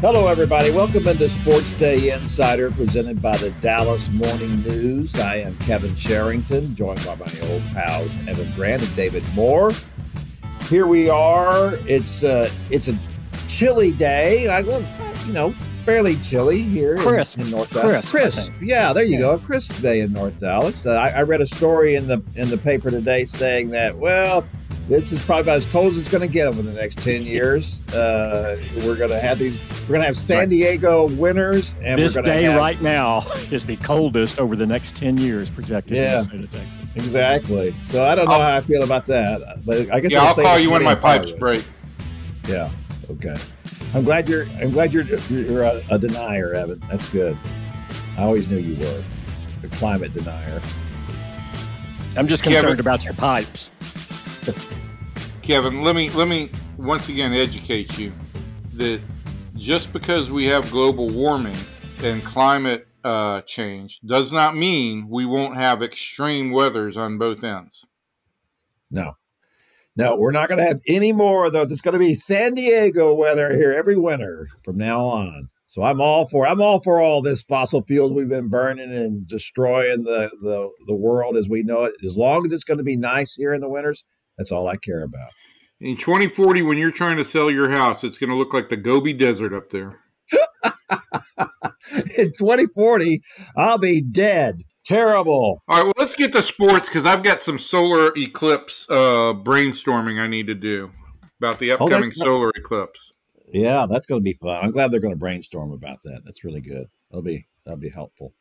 Hello, everybody. Welcome into SportsDay Insider presented by the Dallas Morning News. I am Kevin Sherrington, joined by my old pals Evan Grant and David Moore. Here we are. It's uh, it's a chilly day. I you know fairly chilly here crisp. in, in North Dallas. Crisp. crisp. Yeah, there you yeah. go. A crisp day in North Dallas. Uh, I, I read a story in the in the paper today saying that well this is probably about as cold as it's going to get over the next 10 years. Uh, we're going to have these, we're going to have San Diego winters. And this we're day have, right now is the coldest over the next 10 years projected yeah, in the state of Texas. Exactly. So I don't know I'll, how I feel about that, but I guess yeah, I'll, I'll call you when my pipes break. Yeah. Okay. I'm glad you're, I'm glad you're, you're a, a denier, Evan. That's good. I always knew you were a climate denier. I'm just concerned yeah, about your pipes. Kevin, let me let me once again educate you that just because we have global warming and climate uh, change does not mean we won't have extreme weathers on both ends. No, no, we're not going to have any more of those. It's going to be San Diego weather here every winter from now on. So I'm all for I'm all for all this fossil fuels we've been burning and destroying the the the world as we know it. As long as it's going to be nice here in the winters, that's all I care about. In 2040, when you're trying to sell your house, it's going to look like the Gobi Desert up there. in 2040, I'll be dead. Terrible. All right, well, let's get to sports because I've got some solar eclipse uh, brainstorming I need to do about the oh, upcoming oh, solar eclipse. Yeah, that's going to be fun. I'm glad they're going to brainstorm about that. That's really good. That'll be that'll be helpful.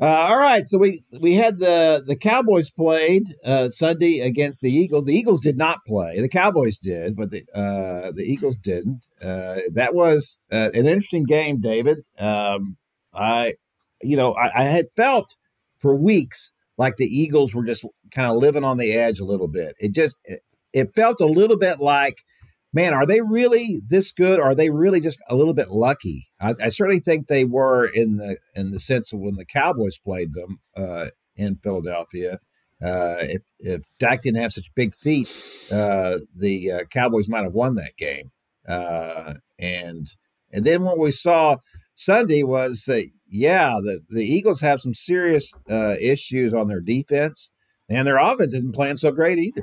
Uh, all right, so we we had the the Cowboys played uh, Sunday against the Eagles. The Eagles did not play. The Cowboys did, but the uh, the Eagles didn't. Uh, that was uh, an interesting game, David. Um, I, you know, I, I had felt for weeks like the Eagles were just kind of living on the edge a little bit. It just it, it felt a little bit like man, are they really this good? Or are they really just a little bit lucky? I, I, certainly think they were in the in the sense of when the Cowboys played them uh, in Philadelphia. Uh, if if Dak didn't have such big feet, uh, the uh, Cowboys might have won that game. Uh, and and then what we saw Sunday was that yeah, the the Eagles have some serious uh, issues on their defense, and their offense isn't playing so great either.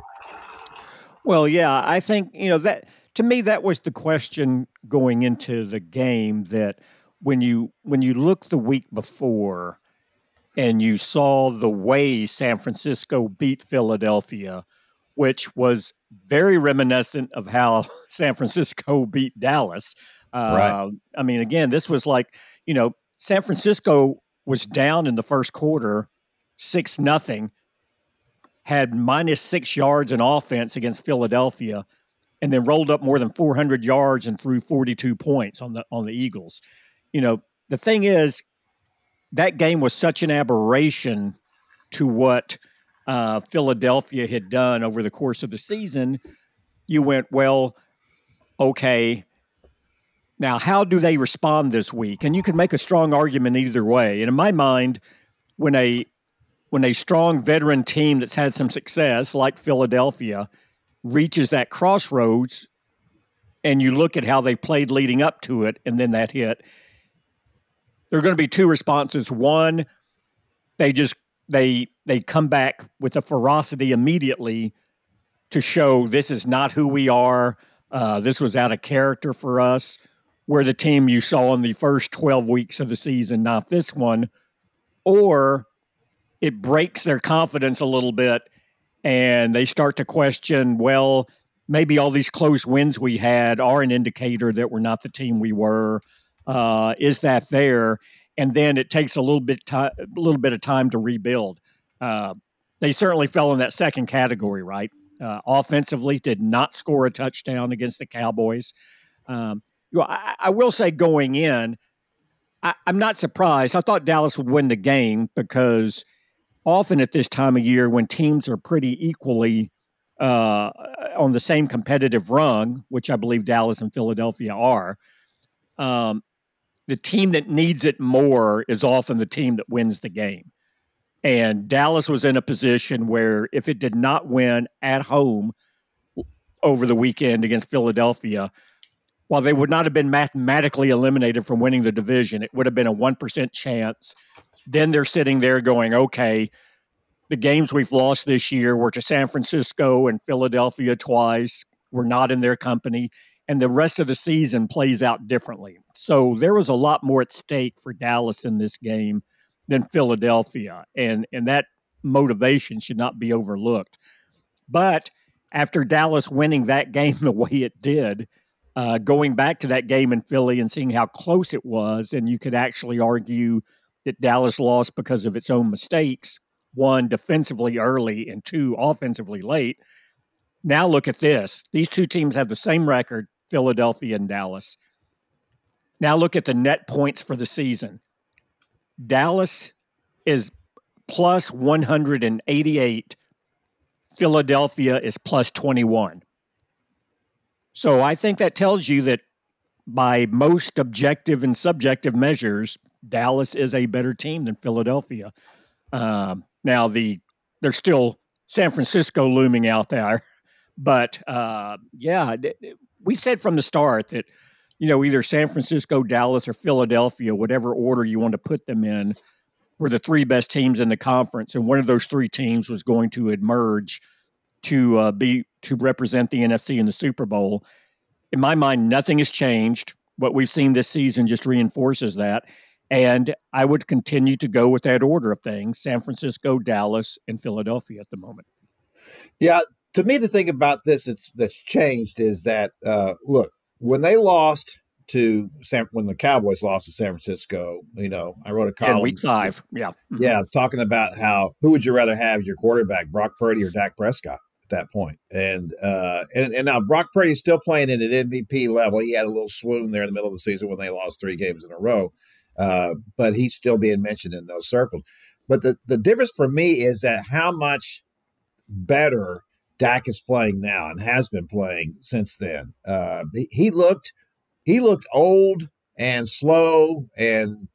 Well, yeah, I think you know that to me that was the question going into the game that when you when you look the week before and you saw the way San Francisco beat Philadelphia, which was very reminiscent of how San Francisco beat Dallas. Uh, right. I mean, again, this was like you know San Francisco was down in the first quarter, six nothing, had minus six yards in offense against Philadelphia and then rolled up more than 400 yards and threw 42 points on the on the Eagles. You know, the thing is that game was such an aberration to what uh, Philadelphia had done over the course of the season. You went, well, okay. Now, how do they respond this week? And you can make a strong argument either way. And in my mind, when a when a strong veteran team that's had some success, like Philadelphia, reaches that crossroads and you look at how they played leading up to it and then that hit. There are going to be two responses. One they just they they come back with a ferocity immediately to show this is not who we are uh, this was out of character for us. We're the team you saw in the first 12 weeks of the season not this one. Or it breaks their confidence a little bit and they start to question, well, maybe all these close wins we had are an indicator that we're not the team we were. Uh, is that there? And then it takes a little bit time, a little bit of time to rebuild. Uh, they certainly fell in that second category, right? Uh, offensively, did not score a touchdown against the Cowboys. Um, you know, I, I, will say, going in, I, I'm not surprised. I thought Dallas would win the game because often at this time of year when teams are pretty equally uh, on the same competitive rung, which I believe Dallas and Philadelphia are, um, the team that needs it more is often the team that wins the game. And Dallas was in a position where if it did not win at home over the weekend against Philadelphia, while they would not have been mathematically eliminated from winning the division, it would have been a 1% chance. Then they're sitting there going, okay, the games we've lost this year were to San Francisco and Philadelphia twice. We're not in their company. And the rest of the season plays out differently. So there was a lot more at stake for Dallas in this game than Philadelphia. And, and that motivation should not be overlooked. But after Dallas winning that game the way it did, uh, going back to that game in Philly and seeing how close it was, and you could actually argue that Dallas lost because of its own mistakes one defensively early and two offensively late. Now look at this. These two teams have the same record, Philadelphia and Dallas. Now look at the net points for the season. Dallas is plus 188. Philadelphia is plus 21. So I think that tells you that by most objective and subjective measures, Dallas is a better team than Philadelphia. Um, now the there's still San Francisco looming out there, but uh, yeah, we said from the start that you know either San Francisco, Dallas, or Philadelphia, whatever order you want to put them in, were the three best teams in the conference, and one of those three teams was going to emerge to uh, be to represent the NFC in the Super Bowl. In my mind, nothing has changed. What we've seen this season just reinforces that. And I would continue to go with that order of things San Francisco, Dallas, and Philadelphia at the moment. Yeah. To me, the thing about this that's, that's changed is that, uh, look, when they lost to San, when the Cowboys lost to San Francisco, you know, I wrote a column. In week five. Yeah. Mm-hmm. Yeah. Talking about how, who would you rather have as your quarterback, Brock Purdy or Dak Prescott? At that point. And uh, and and now Brock Purdy is still playing at an MVP level. He had a little swoon there in the middle of the season when they lost three games in a row. Uh, but he's still being mentioned in those circles. But the, the difference for me is that how much better Dak is playing now and has been playing since then. Uh, he, looked he looked old and slow and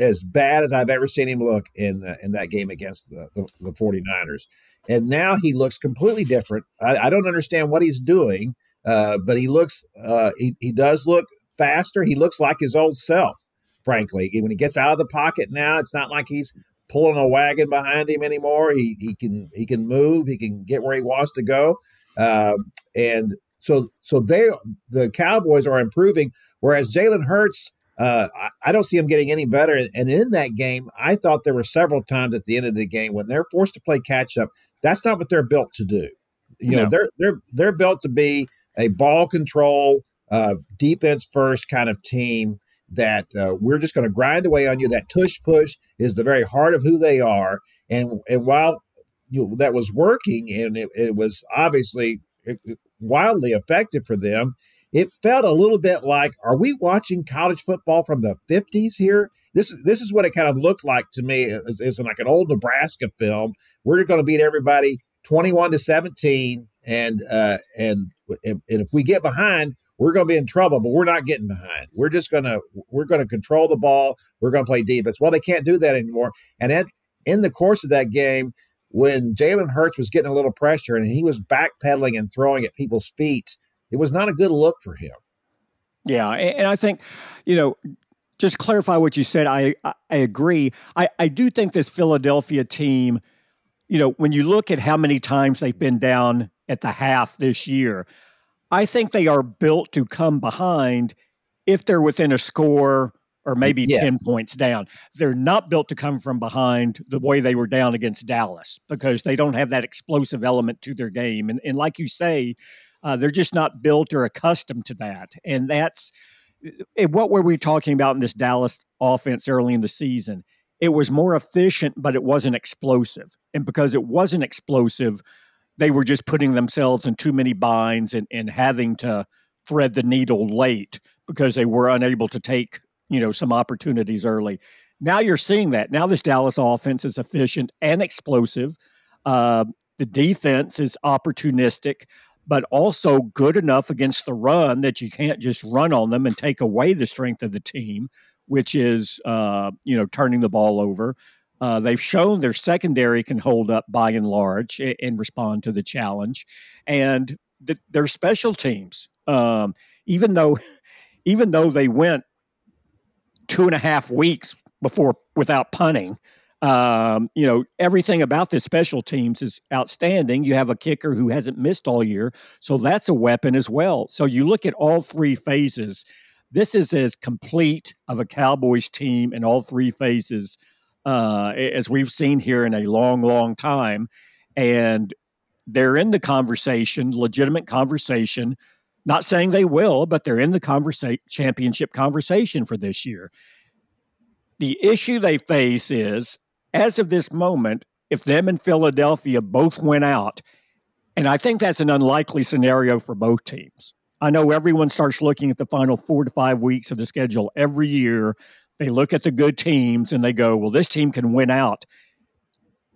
as bad as I've ever seen him look in the, in that game against the, the, the 49ers. And now he looks completely different. I, I don't understand what he's doing, uh, but he looks uh, he, he does look faster. He looks like his old self frankly. When he gets out of the pocket now, it's not like he's pulling a wagon behind him anymore. He he can he can move. He can get where he wants to go. Um, and so so they the Cowboys are improving, whereas Jalen Hurts. Uh, I, I don't see him getting any better. And in that game, I thought there were several times at the end of the game when they're forced to play catch up. That's not what they're built to do. You no. know, they're they're they're built to be a ball control, uh, defense first kind of team that uh, we're just going to grind away on you. That tush push is the very heart of who they are. And and while you know, that was working and it, it was obviously wildly effective for them, it felt a little bit like, are we watching college football from the 50s here? This is this is what it kind of looked like to me. It's, it's like an old Nebraska film. We're going to beat everybody 21 to 17 and uh, and and if we get behind we're going to be in trouble, but we're not getting behind. We're just going to we're going to control the ball. We're going to play defense. Well, they can't do that anymore. And at, in the course of that game, when Jalen Hurts was getting a little pressure and he was backpedaling and throwing at people's feet, it was not a good look for him. Yeah, and I think you know just clarify what you said. I I agree. I, I do think this Philadelphia team, you know, when you look at how many times they've been down at the half this year, I think they are built to come behind if they're within a score or maybe 10 points down. They're not built to come from behind the way they were down against Dallas because they don't have that explosive element to their game. And, and like you say, uh, they're just not built or accustomed to that. And that's eh, what were we talking about in this Dallas offense early in the season? It was more efficient, but it wasn't explosive. And because it wasn't explosive, they were just putting themselves in too many binds and, and having to thread the needle late because they were unable to take you know some opportunities early. Now you're seeing that. Now this Dallas offense is efficient and explosive. Uh, the defense is opportunistic, but also good enough against the run that you can't just run on them and take away the strength of the team, which is uh, you know turning the ball over. Uh, they've shown their secondary can hold up by and large and, and respond to the challenge, and th- their special teams. Um, even though even though they went two and a half weeks before without punting. Um, you know, everything about the special teams is outstanding. You have a kicker who hasn't missed all year, so that's a weapon as well. So you look at all three phases. This is as complete of a Cowboys team in all three phases uh, as we've seen here in a long, long time. And they're in the conversation, legitimate conversation. Not saying they will, but they're in the conversa- championship conversation for this year. The issue they face is, as of this moment, if them and Philadelphia both went out, and I think that's an unlikely scenario for both teams. I know everyone starts looking at the final four to five weeks of the schedule every year. They look at the good teams and they go, well, this team can win out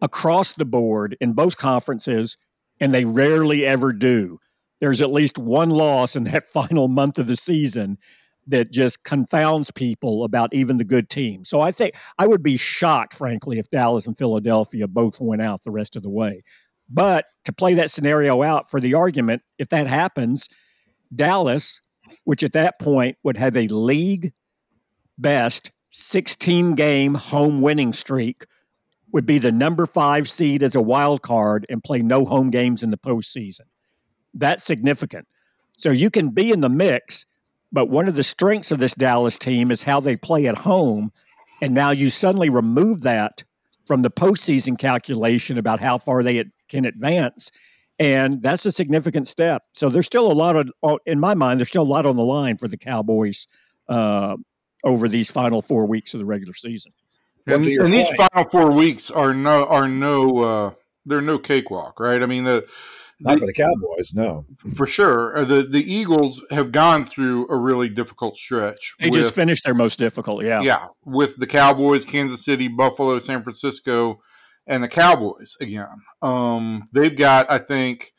across the board in both conferences, and they rarely ever do. There's at least one loss in that final month of the season that just confounds people about even the good teams. So I think I would be shocked, frankly, if Dallas and Philadelphia both went out the rest of the way. But to play that scenario out for the argument, if that happens, Dallas, which at that point would have a league best 16 game home winning streak, would be the number five seed as a wild card and play no home games in the postseason. That's significant. So you can be in the mix but one of the strengths of this Dallas team is how they play at home. And now you suddenly remove that from the postseason calculation about how far they can advance. And that's a significant step. So there's still a lot of, in my mind, there's still a lot on the line for the Cowboys uh, over these final four weeks of the regular season. And, and these final four weeks are no are no uh, they're no cakewalk, right? I mean the not the, for the Cowboys, no. For sure. Uh, the the Eagles have gone through a really difficult stretch. They with, just finished their most difficult, yeah. Yeah. With the Cowboys, Kansas City, Buffalo, San Francisco, and the Cowboys again. Um, they've got, I think,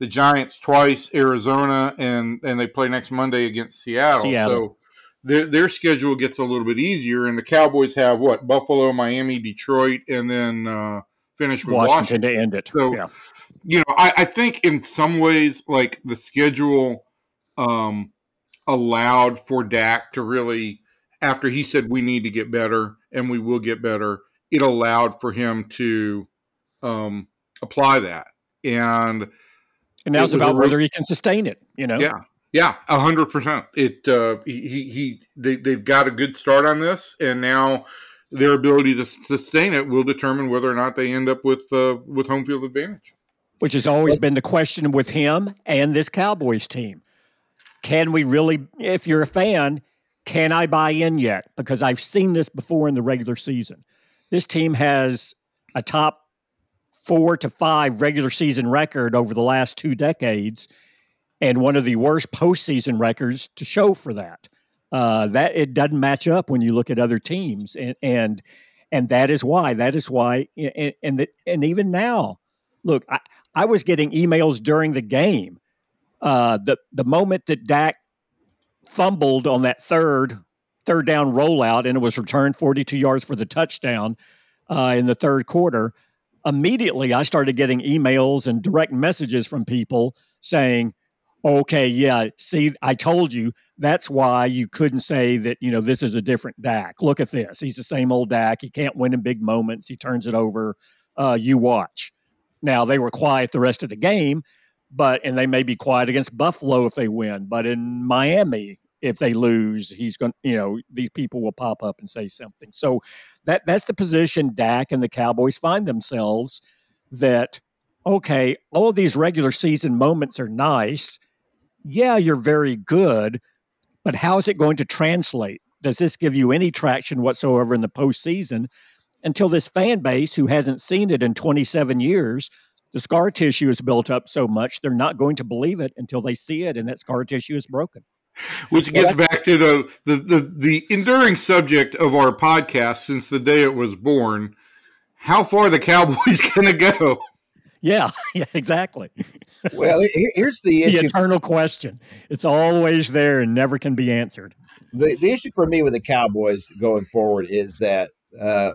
the Giants twice, Arizona, and and they play next Monday against Seattle. Seattle. So their their schedule gets a little bit easier, and the Cowboys have what Buffalo, Miami, Detroit, and then uh, finish with Washington, Washington to end it. So yeah you know, I, I think in some ways, like the schedule um, allowed for Dak to really, after he said we need to get better and we will get better, it allowed for him to um, apply that. And and now it's about whether he can sustain it. You know, yeah, yeah, a hundred percent. It uh, he he they they've got a good start on this, and now their ability to sustain it will determine whether or not they end up with uh, with home field advantage which has always been the question with him and this Cowboys team. Can we really, if you're a fan, can I buy in yet? Because I've seen this before in the regular season. This team has a top four to five regular season record over the last two decades, and one of the worst postseason records to show for that. Uh, that it doesn't match up when you look at other teams, and and and that is why. That is why, and and, the, and even now, look, I, I was getting emails during the game. Uh, the the moment that Dak fumbled on that third third down rollout and it was returned 42 yards for the touchdown uh, in the third quarter, immediately I started getting emails and direct messages from people saying, "Okay, yeah, see, I told you that's why you couldn't say that you know this is a different Dak. Look at this; he's the same old Dak. He can't win in big moments. He turns it over. Uh, you watch." Now they were quiet the rest of the game, but and they may be quiet against Buffalo if they win, but in Miami if they lose, he's going you know, these people will pop up and say something. So that that's the position Dak and the Cowboys find themselves that okay, all these regular season moments are nice. Yeah, you're very good, but how is it going to translate? Does this give you any traction whatsoever in the postseason? until this fan base who hasn't seen it in 27 years the scar tissue is built up so much they're not going to believe it until they see it and that scar tissue is broken which gets back to the, the, the the enduring subject of our podcast since the day it was born how far the cowboys gonna go yeah yeah exactly well here's the issue the eternal question it's always there and never can be answered the, the issue for me with the cowboys going forward is that uh,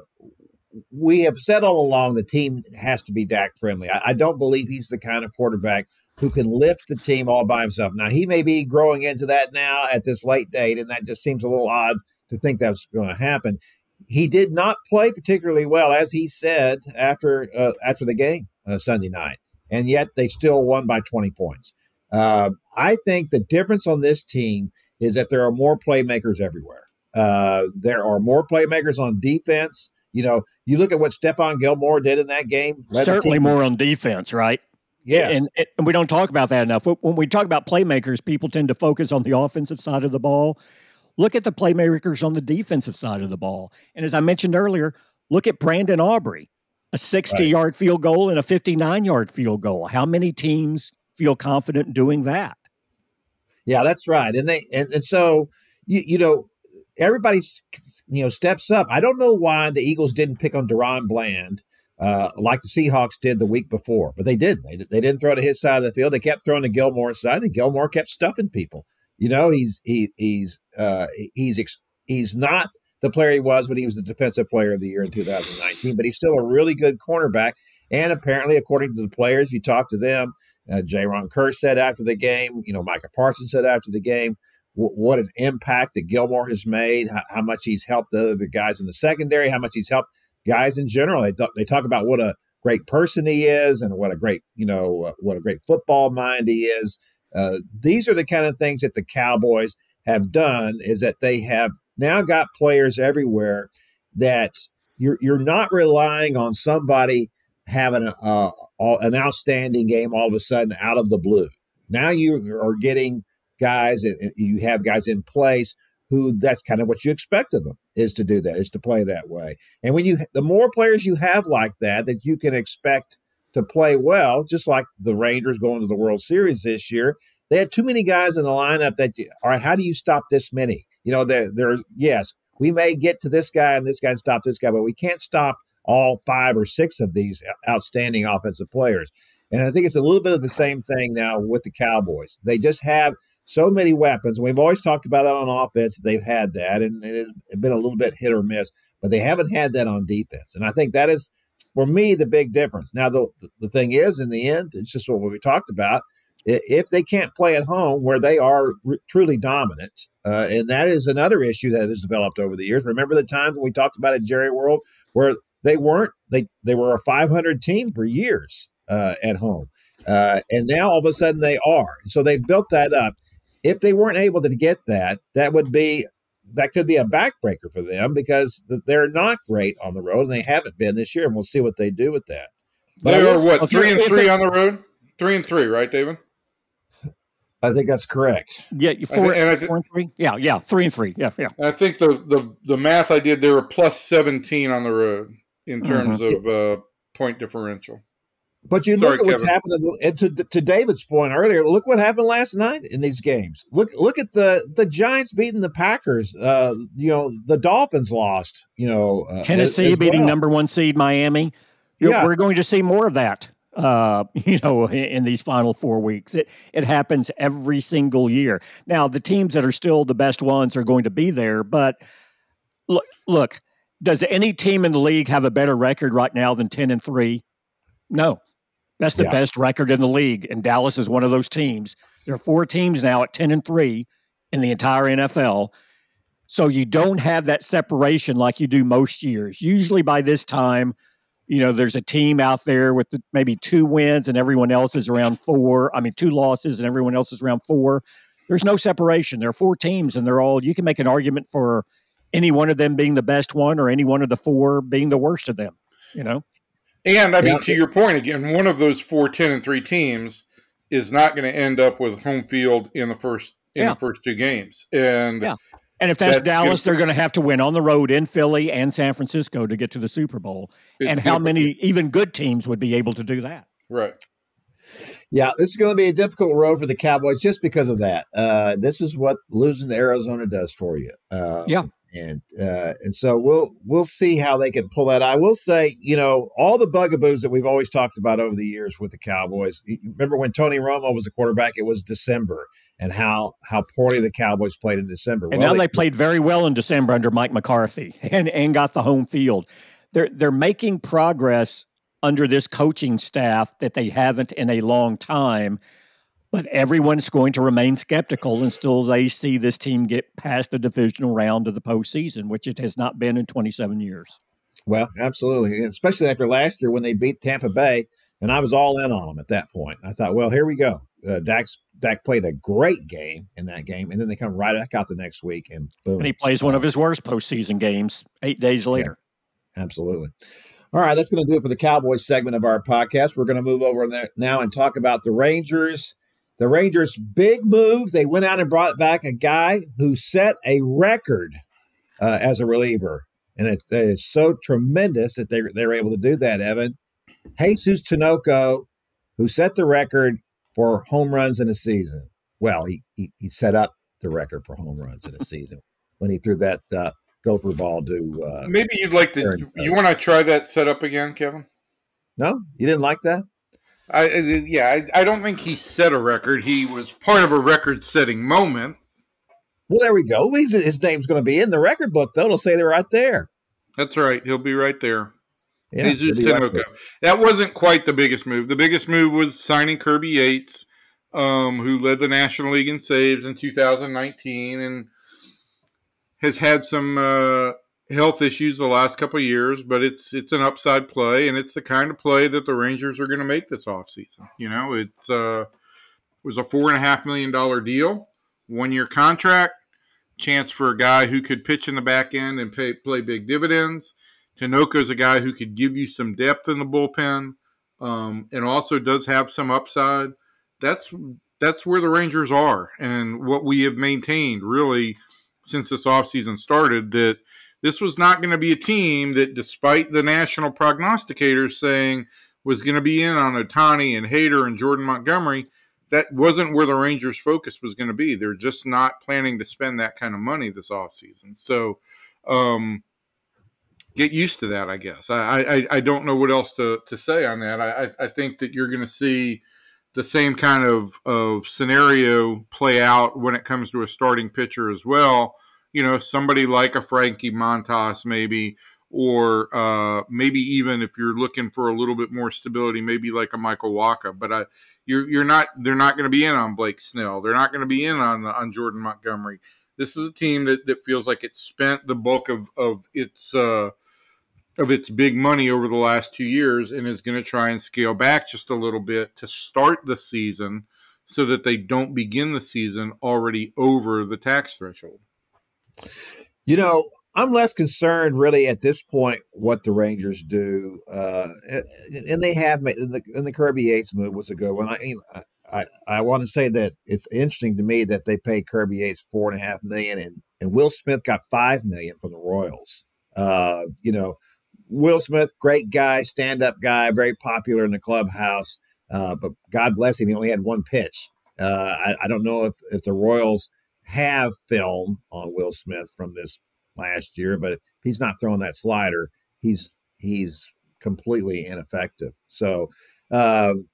we have said all along the team has to be Dak friendly. I, I, don't believe he's the kind of quarterback who can lift the team all by himself. Now he may be growing into that now at this late date, and that just seems a little odd to think that's going to happen. He did not play particularly well, as he said after uh, after the game uh, Sunday night, and yet they still won by 20 points. Uh, I think the difference on this team is that there are more playmakers everywhere. Uh, there are more playmakers on defense. You know, you look at what Stephon Gilmore did in that game. Certainly more on defense, right? Yes. And, and, we don't talk about that enough. When we talk about playmakers, people tend to focus on the offensive side of the ball. Look at the playmakers on the defensive side of the ball. And as I mentioned earlier, look at Brandon Aubrey, a 60 right. yard field goal and a 59 yard field goal. How many teams feel confident doing that? Yeah, that's right. And they and, and so you you know everybody's you know steps up. I don't know why the Eagles didn't pick on DaRon Bland uh, like the Seahawks did the week before, but they didn't. They, they didn't throw to his side of the field. They kept throwing to Gilmore's side, and Gilmore kept stuffing people. You know, he's he, he's uh, he's he's not the player he was when he was the defensive player of the year in 2019, but he's still a really good cornerback. And apparently, according to the players, you talk to them. Uh, Jayron Kearse said after the game. You know, Micah Parsons said after the game what an impact that Gilmore has made, how, how much he's helped the other guys in the secondary, how much he's helped guys in general. They talk, they talk about what a great person he is and what a great, you know, uh, what a great football mind he is. Uh, these are the kind of things that the Cowboys have done is that they have now got players everywhere that you're you're not relying on somebody having a, an outstanding game all of a sudden out of the blue. Now you are getting guys and you have guys in place who that's kind of what you expect of them is to do that is to play that way and when you the more players you have like that that you can expect to play well just like the rangers going to the world series this year they had too many guys in the lineup that you, all right how do you stop this many you know there yes we may get to this guy and this guy and stop this guy but we can't stop all five or six of these outstanding offensive players and i think it's a little bit of the same thing now with the cowboys they just have so many weapons. We've always talked about that on offense. They've had that, and it's been a little bit hit or miss, but they haven't had that on defense. And I think that is, for me, the big difference. Now, the, the thing is, in the end, it's just what we talked about. If they can't play at home where they are r- truly dominant, uh, and that is another issue that has developed over the years. Remember the times when we talked about it, Jerry World, where they weren't they they were a 500 team for years uh, at home, uh, and now all of a sudden they are. So they've built that up if they weren't able to get that, that would be that could be a backbreaker for them because they're not great on the road and they haven't been this year, and we'll see what they do with that. But they are what three and three on the road, three and three, right, David? I think that's correct. Yeah, four, and th- four and three. Yeah, yeah, three and three. Yeah, yeah. I think the the the math I did, they were plus seventeen on the road in terms mm-hmm. of uh, point differential. But you Sorry, look at what's Kevin. happened, and to, to David's point earlier, look what happened last night in these games. Look look at the the Giants beating the Packers. Uh, you know the Dolphins lost. You know uh, Tennessee as, as beating well. number one seed Miami. Yeah. We're going to see more of that. Uh, you know, in, these final four weeks, it it happens every single year. Now, the teams that are still the best ones are going to be there, but look, look, does any team in the league have a better record right now than ten and three? No, that's the yeah. best record in the league, and Dallas is one of those teams. There are four teams now at ten and three in the entire NFL. So you don't have that separation like you do most years. Usually by this time, you know, there's a team out there with maybe two wins and everyone else is around four. I mean, two losses and everyone else is around four. There's no separation. There are four teams and they're all, you can make an argument for any one of them being the best one or any one of the four being the worst of them, you know? And I mean, to your point again, one of those four 10 and three teams is not going to end up with home field in the first in yeah. the first two games. And yeah. And if that's, Dallas, they're going to have to win on the road in Philly and San Francisco to get to the Super Bowl. And how many even good teams would be able to do that? Right. Yeah, this is going to be a difficult road for the Cowboys just because of that. Uh, this is what losing to Arizona does for you. Uh, yeah and uh, and so we'll we'll see how they can pull that. I will say, you know, all the bugaboos that we've always talked about over the years with the Cowboys. Remember when Tony Romo was the quarterback? It was December, and how how poorly the Cowboys played in December. And well, now they, they played very well in December under Mike McCarthy, and and got the home field. They're they're making progress under this coaching staff that they haven't in a long time. But everyone's going to remain skeptical until they see this team get past the divisional round of the postseason, which it has not been in 27 years. Well, absolutely, especially after last year when they beat Tampa Bay, and I was all in on them at that point. I thought, well, here we go. Uh, Dak's, Dak played a great game in that game, and then they come right back out the next week, and boom. And he plays one of his worst postseason games eight days later. Yeah, absolutely. All right, that's going to do it for the Cowboys segment of our podcast. We're going to move over there now and talk about the Rangers. The Rangers' big move. They went out and brought back a guy who set a record uh, as a reliever. And it, it is so tremendous that they, they were able to do that, Evan. Jesus Tinoco, who set the record for home runs in a season. Well, he, he, he set up the record for home runs in a season when he threw that uh, gopher ball to. Uh, Maybe you'd like to. You, you want to try that setup again, Kevin? No, you didn't like that. I yeah, I, I don't think he set a record. He was part of a record-setting moment. Well, there we go. His name's going to be in the record book, though. It'll say they're right there. That's right. He'll be right there. Yeah, Jesus Tinoco. That wasn't quite the biggest move. The biggest move was signing Kirby Yates, um, who led the National League in saves in 2019 and has had some uh, health issues the last couple years, but it's it's an upside play, and it's the kind of play that the Rangers are going to make this offseason. You know, it's uh, it was a four and a half million dollar deal, one year contract, chance for a guy who could pitch in the back end and pay, play big dividends. Is a guy who could give you some depth in the bullpen, um, and also does have some upside. That's that's where the Rangers are, and what we have maintained really since this offseason started that this was not going to be a team that, despite the national prognosticators saying was going to be in on Ohtani and Hader and Jordan Montgomery, that wasn't where the Rangers' focus was going to be. They're just not planning to spend that kind of money this offseason. So, um, get used to that, I guess. I, I, I don't know what else to, to say on that. I, I think that you're going to see the same kind of, of scenario play out when it comes to a starting pitcher as well you know, somebody like a Frankie Montas, maybe, or uh, maybe even if you're looking for a little bit more stability, maybe like a Michael Wacha. But uh, you're you're not they're not going to be in on Blake Snell. They're not going to be in on on Jordan Montgomery. This is a team that, that feels like it spent the bulk of of its uh, of its big money over the last two years and is going to try and scale back just a little bit to start the season so that they don't begin the season already over the tax threshold. You know, I'm less concerned really at this point what the Rangers do, uh, and they have made and the, and the Kirby Yates move was a good one. I, I I want to say that it's interesting to me that they paid Kirby Yates four and a half million, and and Will Smith got five million from the Royals. Uh, you know, Will Smith, great guy, stand up guy, very popular in the clubhouse. Uh, but God bless him, he only had one pitch. Uh, I, I don't know if if the Royals have film on Will Smith from this last year, but he's not throwing that slider, he's he's completely ineffective. So, um,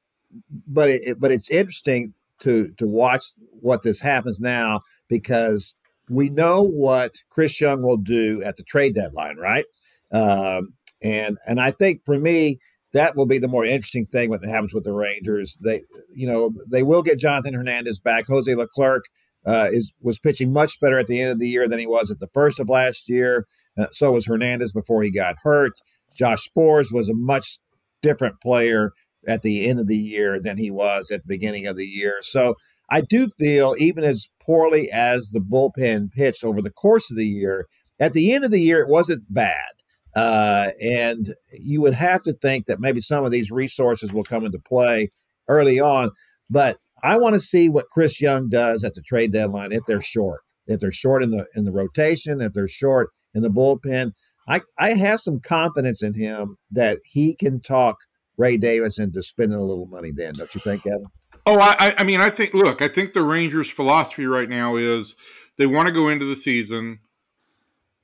but it, but it's interesting to to watch what this happens now because we know what Chris Young will do at the trade deadline, right? Um, and and I think for me that will be the more interesting thing when it happens with the Rangers. They you know they will get Jonathan Hernandez back. Jose Leclerc uh, is was pitching much better at the end of the year than he was at the first of last year. Uh, so was Hernandez before he got hurt. Josh Sborz was a much different player at the end of the year than he was at the beginning of the year. So I do feel, even as poorly as the bullpen pitched over the course of the year, at the end of the year it wasn't bad. Uh, and you would have to think that maybe some of these resources will come into play early on. But I want to see what Chris Young does at the trade deadline if they're short. If they're short in the in the rotation, if they're short in the bullpen, I, I have some confidence in him that he can talk Ray Davis into spending a little money then, don't you think, Evan? Oh, I, I mean, I think, look, I think the Rangers' philosophy right now is they want to go into the season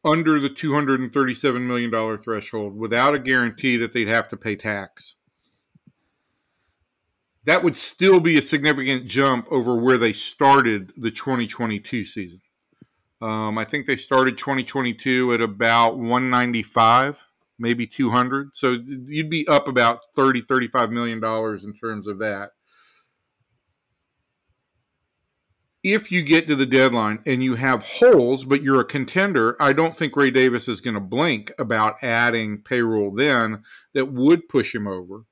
under the $237 million threshold without a guarantee that they'd have to pay tax that would still be a significant jump over where they started the 2022 season. Um, I think they started 2022 at about 195, maybe 200. So you'd be up about 30, 35 million dollars in terms of that. If you get to the deadline and you have holes, but you're a contender, I don't think Ray Davis is going to blink about adding payroll then that would push him over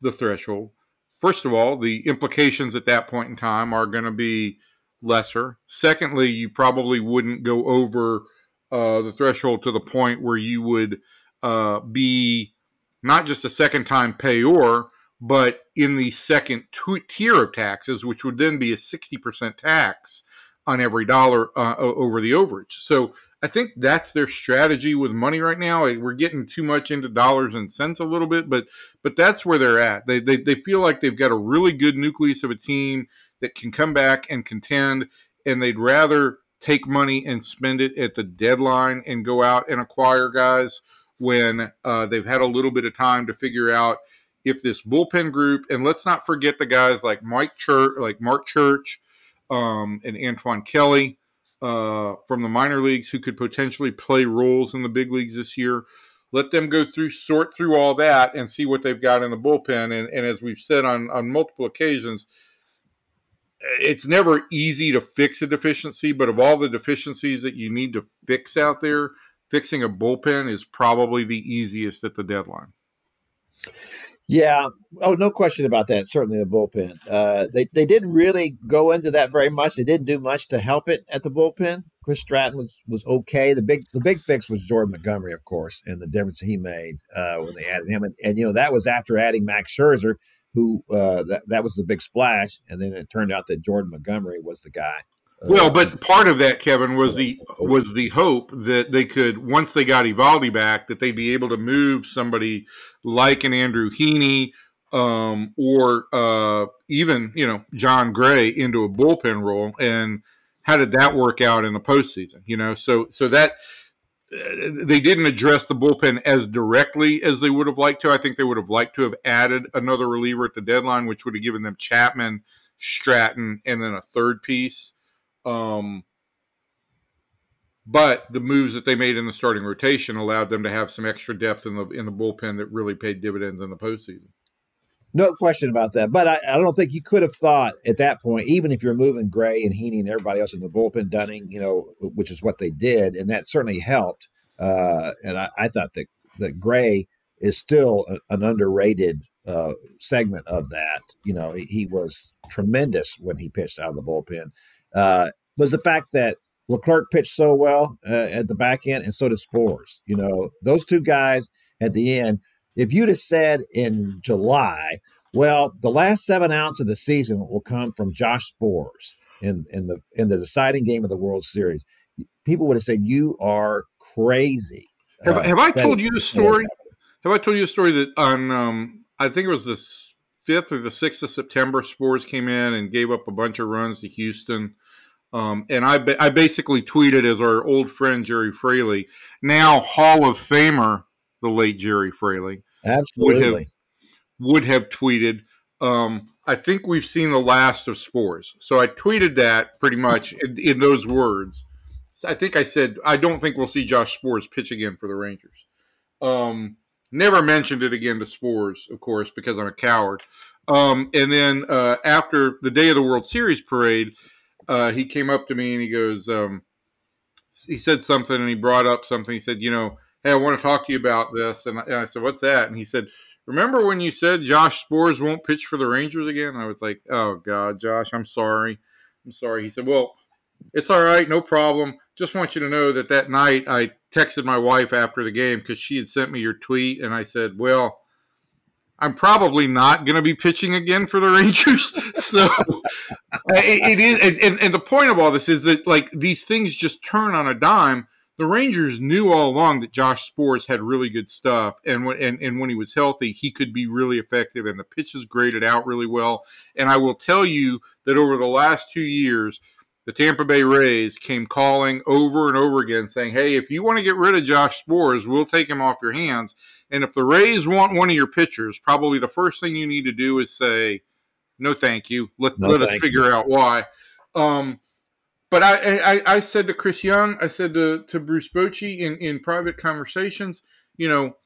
the threshold. First of all, the implications at that point in time are going to be lesser. Secondly, you probably wouldn't go over uh, the threshold to the point where you would uh, be not just a second time payor, but in the second tier of taxes, which would then be a 60% tax on every dollar uh, over the overage. So I think that's their strategy with money right now. We're getting too much into dollars and cents a little bit, but but that's where they're at. They, they, they feel like they've got a really good nucleus of a team that can come back and contend, and they'd rather take money and spend it at the deadline and go out and acquire guys when uh, they've had a little bit of time to figure out if this bullpen group, and let's not forget the guys like Mike Church, like Marc Church, um, and Antoine Kelly uh, from the minor leagues who could potentially play roles in the big leagues this year. Let them go through, sort through all that, and see what they've got in the bullpen. And, and as we've said on, on multiple occasions, it's never easy to fix a deficiency, but of all the deficiencies that you need to fix out there, fixing a bullpen is probably the easiest at the deadline. Yeah. Oh, no question about that. Certainly the bullpen. Uh, they they didn't really go into that very much. They didn't do much to help it at the bullpen. Chris Stratton was was okay. The big the big fix was Jordan Montgomery, of course, and the difference he made uh, when they added him. And, and you know that was after adding Max Scherzer, who uh, that that was the big splash. And then it turned out that Jordan Montgomery was the guy well, but part of that, Kevin, was the was the hope that they could once they got Eovaldi back, that they'd be able to move somebody like an Andrew Heaney um, or uh, even you know Jon Gray into a bullpen role. And how did that work out in the postseason? You know, so so that uh, they didn't address the bullpen as directly as they would have liked to. I think they would have liked to have added another reliever at the deadline, which would have given them Chapman, Stratton, and then a third piece. Um, but the moves that they made in the starting rotation allowed them to have some extra depth in the in the bullpen that really paid dividends in the postseason. No question about that. But I, I don't think you could have thought at that point, even if you're moving Gray and Heaney and everybody else in the bullpen, Dunning, you know, which is what they did, and that certainly helped. Uh, and I, I, thought that that Gray is still a, an underrated uh, segment of that. You know, he, he was tremendous when he pitched out of the bullpen uh, was the fact that Leclerc pitched so well uh, at the back end, and so did Sborz. You know, those two guys at the end. If you'd have said in July, well, the last seven outs of the season will come from Josh Sborz in in the in the deciding game of the World Series, people would have said you are crazy. Have, uh, have I told you the story? Have I told you the story that on um, I think it was the fifth or the sixth of September, Sborz came in and gave up a bunch of runs to Houston. Um, and I, ba- I basically tweeted as our old friend Gerry Fraley, now Hall of Famer, the late Gerry Fraley, absolutely would have, would have tweeted. Um, I think we've seen the last of Sborz. So I tweeted that pretty much in, in those words. I think I said I don't think we'll see Josh Sborz pitch again for the Rangers. Um, Never mentioned it again to Sborz, of course, because I'm a coward. Um, and then uh, after the day of the World Series parade, uh, he came up to me and he goes, um, he said something and he brought up something. He said, you know, hey, I want to talk to you about this. And I, and I said, what's that? And he said, remember when you said Josh Sborz won't pitch for the Rangers again? I was like, oh God, Josh, I'm sorry. I'm sorry. He said, well, it's all right, no problem. Just want you to know that that night I texted my wife after the game because she had sent me your tweet, and I said, "Well, I'm probably not going to be pitching again for the Rangers." so uh, it, it is, and, and the point of all this is that like these things just turn on a dime. The Rangers knew all along that Josh Sborz had really good stuff, and when and, and when he was healthy, he could be really effective, and the pitches graded out really well. And I will tell you that over the last two years, the Tampa Bay Rays came calling over and over again saying, Hey, if you want to get rid of Josh Sborz, we'll take him off your hands. And if the Rays want one of your pitchers, probably the first thing you need to do is say, No, thank you. Let, no, let us figure you. out why. Um, but I, I, I, said to Chris Young, I said to, to Bruce Bochy in, in private conversations, you know,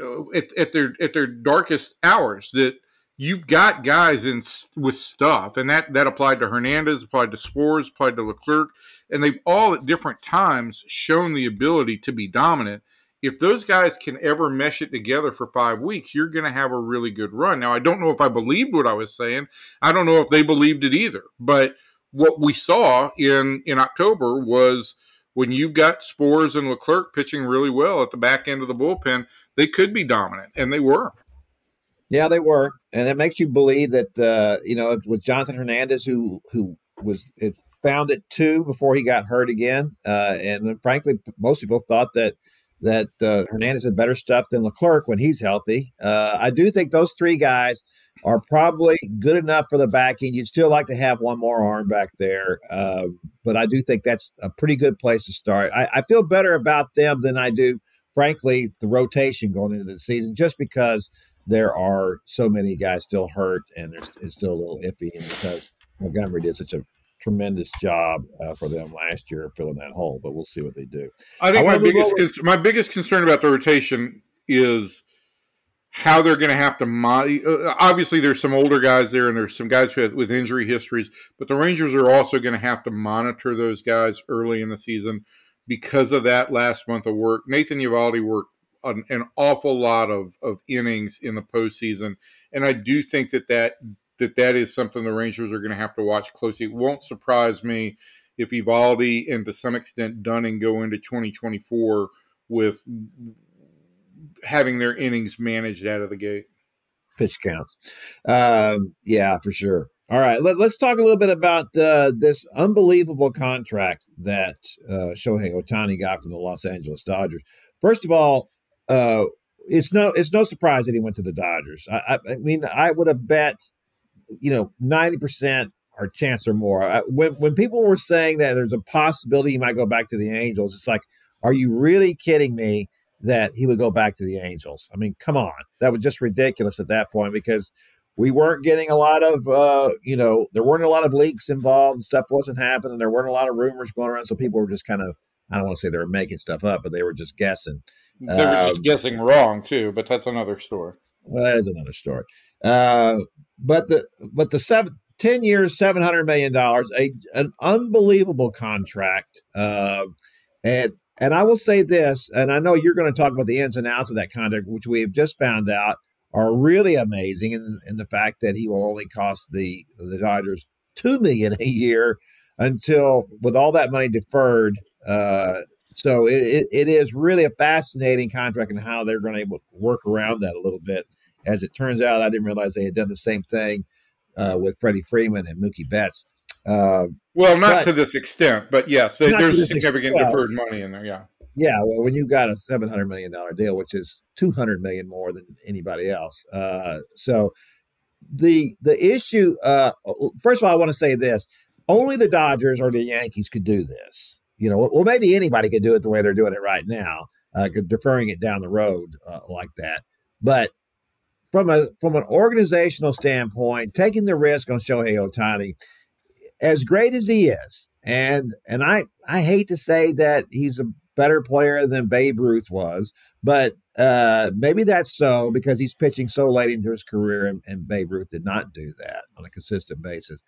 uh, at, at their at their darkest hours that you've got guys in with stuff, and that that applied to Hernandez, applied to Sborz, applied to Leclerc, and they've all at different times shown the ability to be dominant. If those guys can ever mesh it together for five weeks, you're going to have a really good run. Now, I don't know if I believed what I was saying. I don't know if they believed it either. But what we saw in in October was when you've got Sborz and Leclerc pitching really well at the back end of the bullpen, they could be dominant, and they were. Yeah, they were, and it makes you believe that uh, you know with Jonathan Hernandez, who who was it found it too before he got hurt again, uh, and frankly, most people thought that that uh, Hernandez had better stuff than Leclerc when he's healthy. Uh, I do think those three guys are probably good enough for the back end. You'd still like to have one more arm back there, um, but I do think that's a pretty good place to start. I, I feel better about them than I do, frankly, the rotation going into the season, just because there are so many guys still hurt and there's it's still a little iffy and because Montgomery did such a tremendous job uh, for them last year filling that hole, but we'll see what they do. I think I my biggest cons- my biggest concern about the rotation is how they're going to have to mod. Uh, obviously, there's some older guys there, and there's some guys with, with injury histories, but the Rangers are also going to have to monitor those guys early in the season because of that last month of work. Nathan Eovaldi worked an, an, awful lot of, of innings in the postseason, and I do think that that that that is something the Rangers are going to have to watch closely. It won't surprise me if Eovaldi and to some extent Dunning go into 2024 with having their innings managed out of the gate. Pitch counts, um, yeah, for sure. All right, let, us talk a little bit about uh, this unbelievable contract that uh, Shohei Ohtani got from the Los Angeles Dodgers. First of all, uh, it's no it's no surprise that he went to the Dodgers. I, I, I mean, I would have bet, you know, ninety percent or chance or more. I, when when people were saying that there's a possibility he might go back to the Angels, it's like, are you really kidding me that he would go back to the Angels? I mean, come on, that was just ridiculous at that point because we weren't getting a lot of, uh, you know, there weren't a lot of leaks involved. Stuff wasn't happening. There weren't a lot of rumors going around, so people were just kind of, I don't want to say they were making stuff up, but they were just guessing. They were just um, guessing wrong too, but that's another story. Well, that is another story. Uh, but the but the seven, 10 years, seven hundred million dollars, a an unbelievable contract. Uh, and and I will say this, and I know you're going to talk about the ins and outs of that contract, which we have just found out are really amazing, in, in the fact that he will only cost the the Dodgers two million a year until with all that money deferred. Uh, so it, it, it is really a fascinating contract and how they're going to able to work around that a little bit. As it turns out, I didn't realize they had done the same thing uh, with Freddie Freeman and Mookie Betts. Uh, well, not but, to this extent, but yes, there's significant extent. deferred money in there. Yeah. Yeah, well, when you got a seven hundred million dollar deal, which is two hundred million more than anybody else, uh, so the the issue. Uh, first of all, I want to say this: only the Dodgers or the Yankees could do this. You know, well, maybe anybody could do it the way they're doing it right now, uh, deferring it down the road uh, like that. But from a from an organizational standpoint, taking the risk on Shohei Ohtani, as great as he is, and and I I hate to say that he's a better player than Babe Ruth was, but uh, maybe that's so because he's pitching so late into his career, and, and Babe Ruth did not do that on a consistent basis.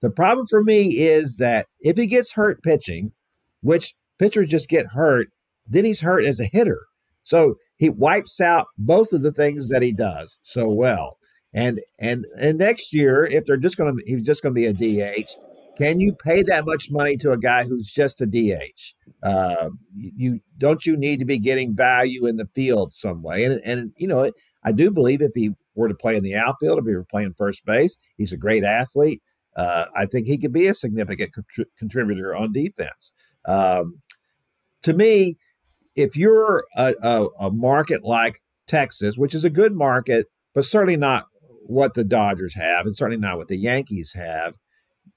The problem for me is that if he gets hurt pitching, which pitchers just get hurt. Then he's hurt as a hitter. So he wipes out both of the things that he does so well. And and and next year, if they're just going to he's just going to be a DH, can you pay that much money to a guy who's just a DH? Uh, you don't you need to be getting value in the field some way? And and you know, I do believe if he were to play in the outfield, if he were playing first base, he's a great athlete. Uh, I think he could be a significant contributor on defense. Um, to me, if you're a, a, a market like Texas, which is a good market, but certainly not what the Dodgers have, and certainly not what the Yankees have,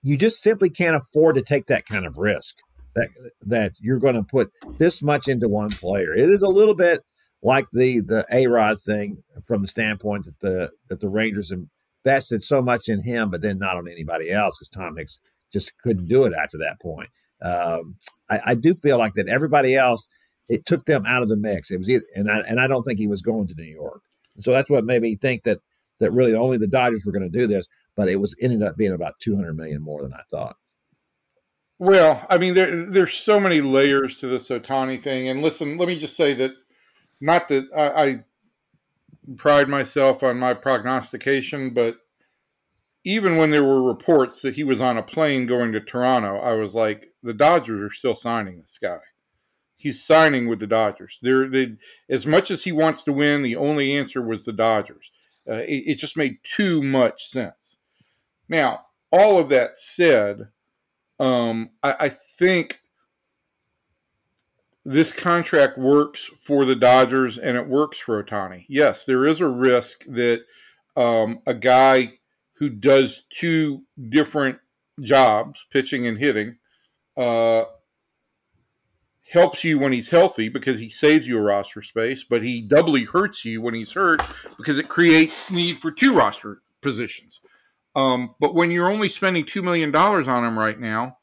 you just simply can't afford to take that kind of risk. That that you're going to put this much into one player. It is a little bit like the the A Rod thing from the standpoint that the that the Rangers invested so much in him, but then not on anybody else because Tom Hicks just couldn't do it after that point. Um, I, I, do feel like that everybody else it took them out of the mix. It was either, and I and I don't think he was going to New York. So that's what made me think that that really only the Dodgers were going to do this, but it was ended up being about 200 million more than I thought. Well, I mean, there, there's so many layers to this Ohtani thing. And listen, let me just say that, not that I, I pride myself on my prognostication, but even when there were reports that he was on a plane going to Toronto, I was like, the Dodgers are still signing this guy. He's signing with the Dodgers. There, they, as much as he wants to win, the only answer was the Dodgers. Uh, it, it just made too much sense. Now, all of that said, um, I, I think this contract works for the Dodgers and it works for Ohtani. Yes, there is a risk that um, a guy who does two different jobs, pitching and hitting, uh, helps you when he's healthy because he saves you a roster space, but he doubly hurts you when he's hurt because it creates need for two roster positions. Um, but when you're only spending $2 million on him right now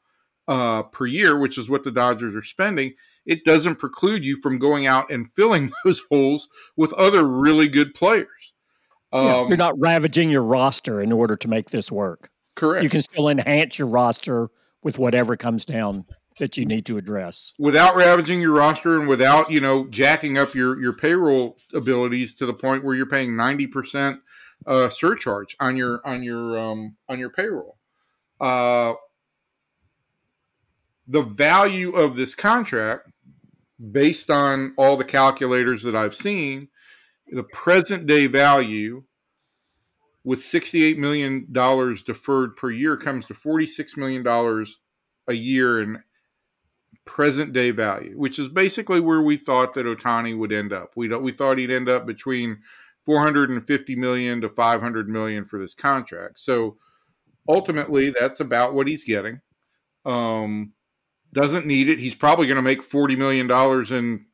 uh, per year, which is what the Dodgers are spending, it doesn't preclude you from going out and filling those holes with other really good players. Um, yeah, you're not ravaging your roster in order to make this work. Correct. You can still enhance your roster with whatever comes down that you need to address. Without ravaging your roster and without you know jacking up your your payroll abilities to the point where you're paying 90% uh, surcharge on your on your um, on your payroll. Uh, the value of this contract based on all the calculators that I've seen, the present day value with $68 million deferred per year comes to $46 million a year in present day value, which is basically where we thought that Ohtani would end up. We, we thought he'd end up between 450 million to 500 million for this contract. So ultimately, that's about what he's getting. Um, doesn't need it. He's probably going to make $40 million in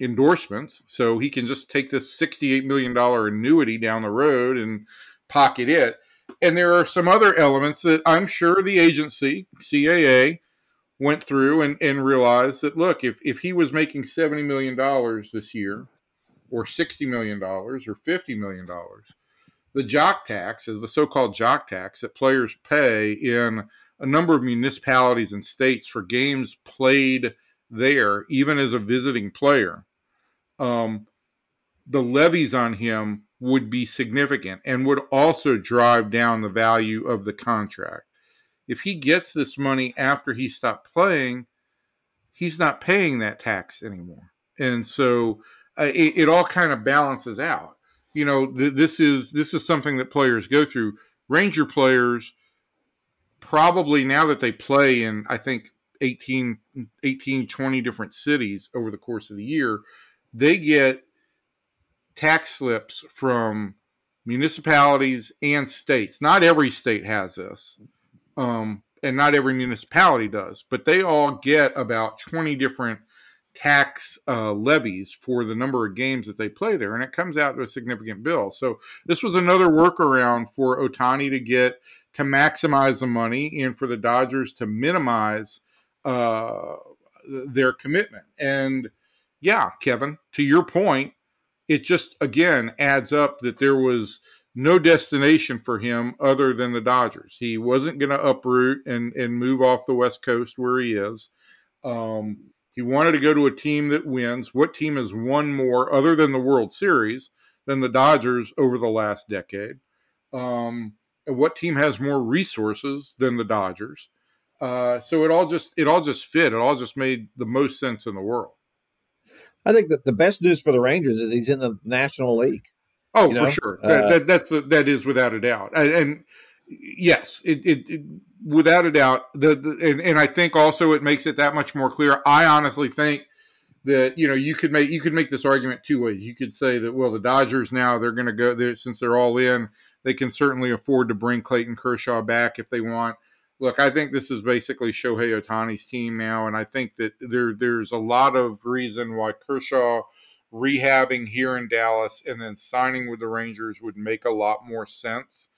endorsements. So he can just take this $68 million annuity down the road and pocket it. And there are some other elements that I'm sure the agency, CAA, went through and, and realized that look, if, if he was making $70 million this year, or $60 million, or $50 million, the jock tax is the so called jock tax that players pay in a number of municipalities and states for games played there, even as a visiting player, um, the levies on him would be significant and would also drive down the value of the contract. If he gets this money after he stopped playing, he's not paying that tax anymore. And so uh, it, it, all kind of balances out. You know, th- this is this is something that players go through. Ranger players probably now that they play in, I think, 18, 18, 20 different cities over the course of the year, they get tax slips from municipalities and states. Not every state has this, um, and not every municipality does, but they all get about 20 different tax uh, levies for the number of games that they play there, and it comes out to a significant bill. So this was another workaround for Ohtani to get to maximize the money and for the Dodgers to minimize uh, their commitment. And yeah, Kevin, to your point, it just again adds up that there was no destination for him other than the Dodgers. He wasn't going to uproot and and move off the West Coast where he is. Um, he wanted to go to a team that wins. What team has won more other than the World Series than the Dodgers over the last decade? Um, what team has more resources than the Dodgers. Uh, so it all just it all just fit. It all just made the most sense in the world. I think that the best news for the Rangers is he's in the National League. Oh, you for sure. Uh, that, that, that's a, that is without a doubt. And, and yes, it, it, it, without a doubt. The, the and, and I think also it makes it that much more clear. I honestly think that you know you could make you could make this argument two ways. You could say that well the Dodgers now they're going to go there since they're all in they can certainly afford to bring Clayton Kershaw back if they want. Look, I think this is basically Shohei Ohtani's team now, and I think that there there's a lot of reason why Kershaw rehabbing here in Dallas and then signing with the Rangers would make a lot more sense.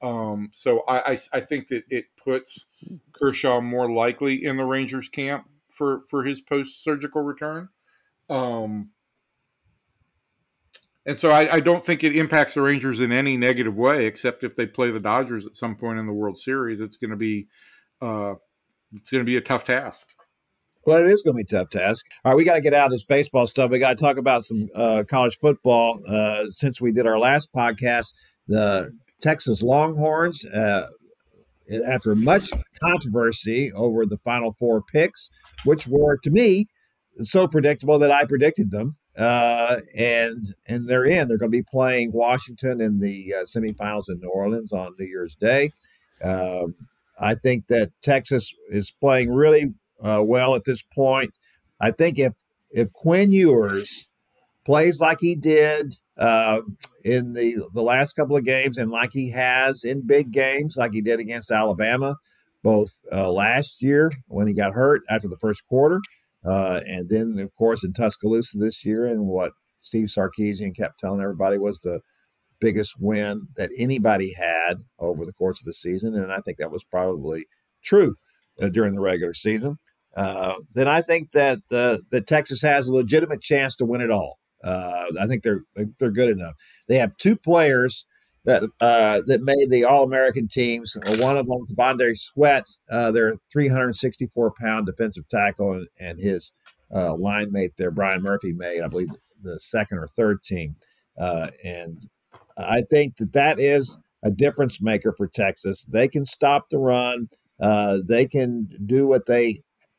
Um, so I, I, I think that it puts Kershaw more likely in the Rangers camp for for his post surgical return. Um, and so I, I, don't think it impacts the Rangers in any negative way, except if they play the Dodgers at some point in the World Series. It's going to be uh, it's going to be a tough task. Well, it is going to be a tough task. All right, we got to get out of this baseball stuff. We got to talk about some uh, college football. Uh, since we did our last podcast, the Texas Longhorns, uh, after much controversy over the Final Four picks, which were to me so predictable that I predicted them, uh, and and they're in. They're going to be playing Washington in the uh, semifinals in New Orleans on New Year's Day. Um, I think that Texas is playing really uh, well at this point. I think if if Quinn Ewers plays like he did uh, in the the last couple of games and like he has in big games, like he did against Alabama, both uh, last year when he got hurt after the first quarter, uh, and then of course in Tuscaloosa this year, and what Steve Sarkisian kept telling everybody was the biggest win that anybody had over the course of the season, and I think that was probably true uh, during the regular season. Uh, then I think that uh, that Texas has a legitimate chance to win it all. Uh, I think they're they're good enough. They have two players that uh, that made the All American teams. One of them, T'Vondre Sweat, uh, their 364 pound defensive tackle, and, and his line mate there, Byron Murphy, made I believe the second or third team. and I think that that is a difference maker for Texas. They can stop the run. Uh, they can do what they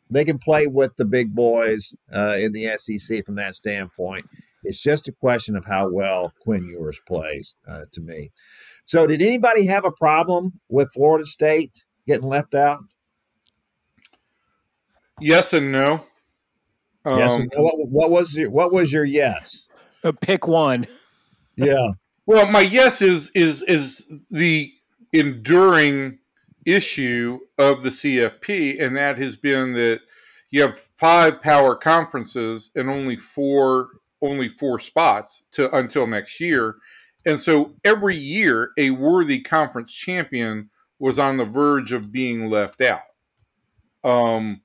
they can play with the big boys uh, in the SEC from that standpoint. It's just a question of how well Quinn Ewers plays uh, to me. So, did anybody have a problem with Florida State getting left out? Yes and no. Um, yes. And no. What, what, was your What was your yes? Uh, pick one. Yeah. Well, my yes is is is the enduring issue of the CFP, and that has been that you have five power conferences and only four only four spots to until next year. And so every year a worthy conference champion was on the verge of being left out. Um,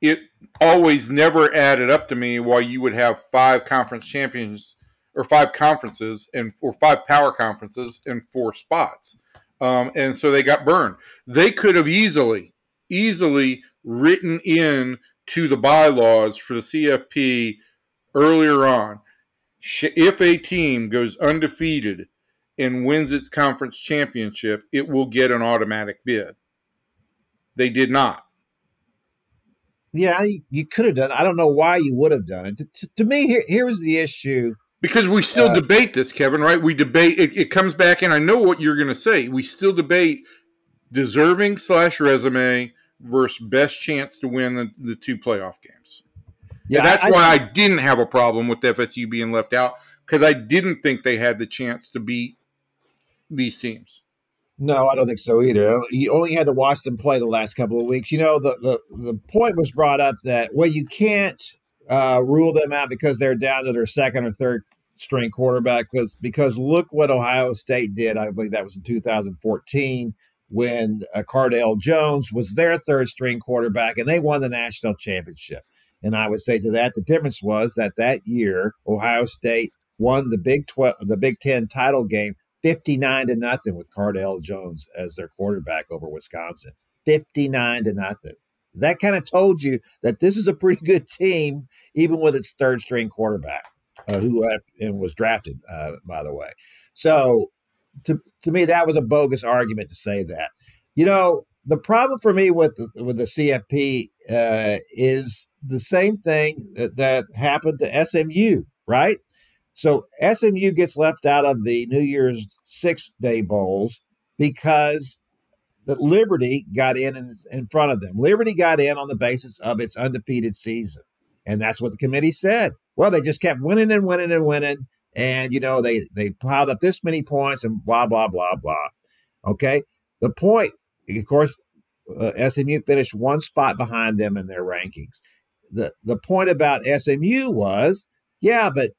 it always never added up to me why you would have five conference champions or five conferences and or five power conferences and four spots. Um, and so they got burned. They could have easily, easily written in to the bylaws for the CFP earlier on. If a team goes undefeated and wins its conference championship, it will get an automatic bid. They did not. Yeah, you, could have done. I don't know why you would have done it. To, to, me, here, here was the issue because we still uh, debate this, Kevin, right? We debate, it, it comes back, and I know what you're going to say. We still debate deserving slash resume versus best chance to win the, the two playoff games. Yeah, and that's I, why I, I didn't have a problem with FSU being left out because I didn't think they had the chance to beat these teams. No, I don't think so either. You only had to watch them play the last couple of weeks. You know, the the, the point was brought up that well, you can't uh, rule them out because they're down to their second or third string quarterback because because look what Ohio State did. I believe that was in 2014 when uh, Cardale Jones was their third string quarterback and they won the national championship. And I would say to that the difference was that that year Ohio State won the Big 12 the Big 10 title game 59 to nothing with Cardale Jones as their quarterback over Wisconsin. 59 to nothing. That kind of told you that this is a pretty good team even with its third string quarterback uh, who and was drafted, uh, by the way. So to to me, that was a bogus argument to say that. You know, the problem for me with the, with the CFP uh, is the same thing that, that happened to SMU, right? So SMU gets left out of the New Year's Six Day Bowls because that Liberty got in, in in front of them. Liberty got in on the basis of its undefeated season, and that's what the committee said. Well, they just kept winning and winning and winning. And, you know, they, they piled up this many points and blah, blah, blah, blah. Okay. The point, of course, uh, SMU finished one spot behind them in their rankings. The, the point about SMU was, yeah, but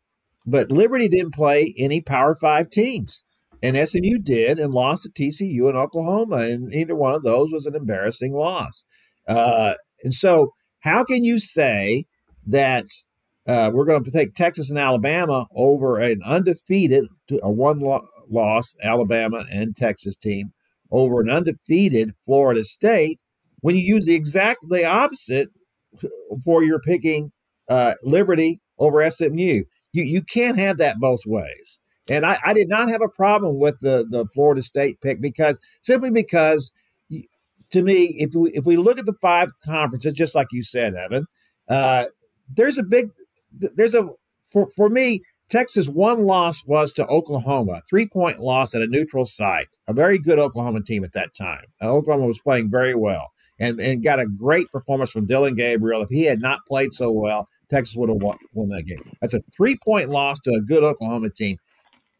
but Liberty didn't play any Power Five teams, and SMU did and lost to TCU and Oklahoma, and either one of those was an embarrassing loss. Uh, and so, how can you say that uh, we're going to take Texas and Alabama over an undefeated, a one loss Alabama and Texas team over an undefeated Florida State. When you use the exact the opposite for your picking uh, Liberty over SMU, you you can't have that both ways. And I, I did not have a problem with the the Florida State pick because simply because to me, if we if we look at the five conferences, just like you said, Evan, uh, there's a big there's a for for me. Texas' one loss was to Oklahoma, three point loss at a neutral site. A very good Oklahoma team at that time. Uh, Oklahoma was playing very well and, and got a great performance from Dillon Gabriel. If he had not played so well, Texas would have won, won that game. That's a three point loss to a good Oklahoma team.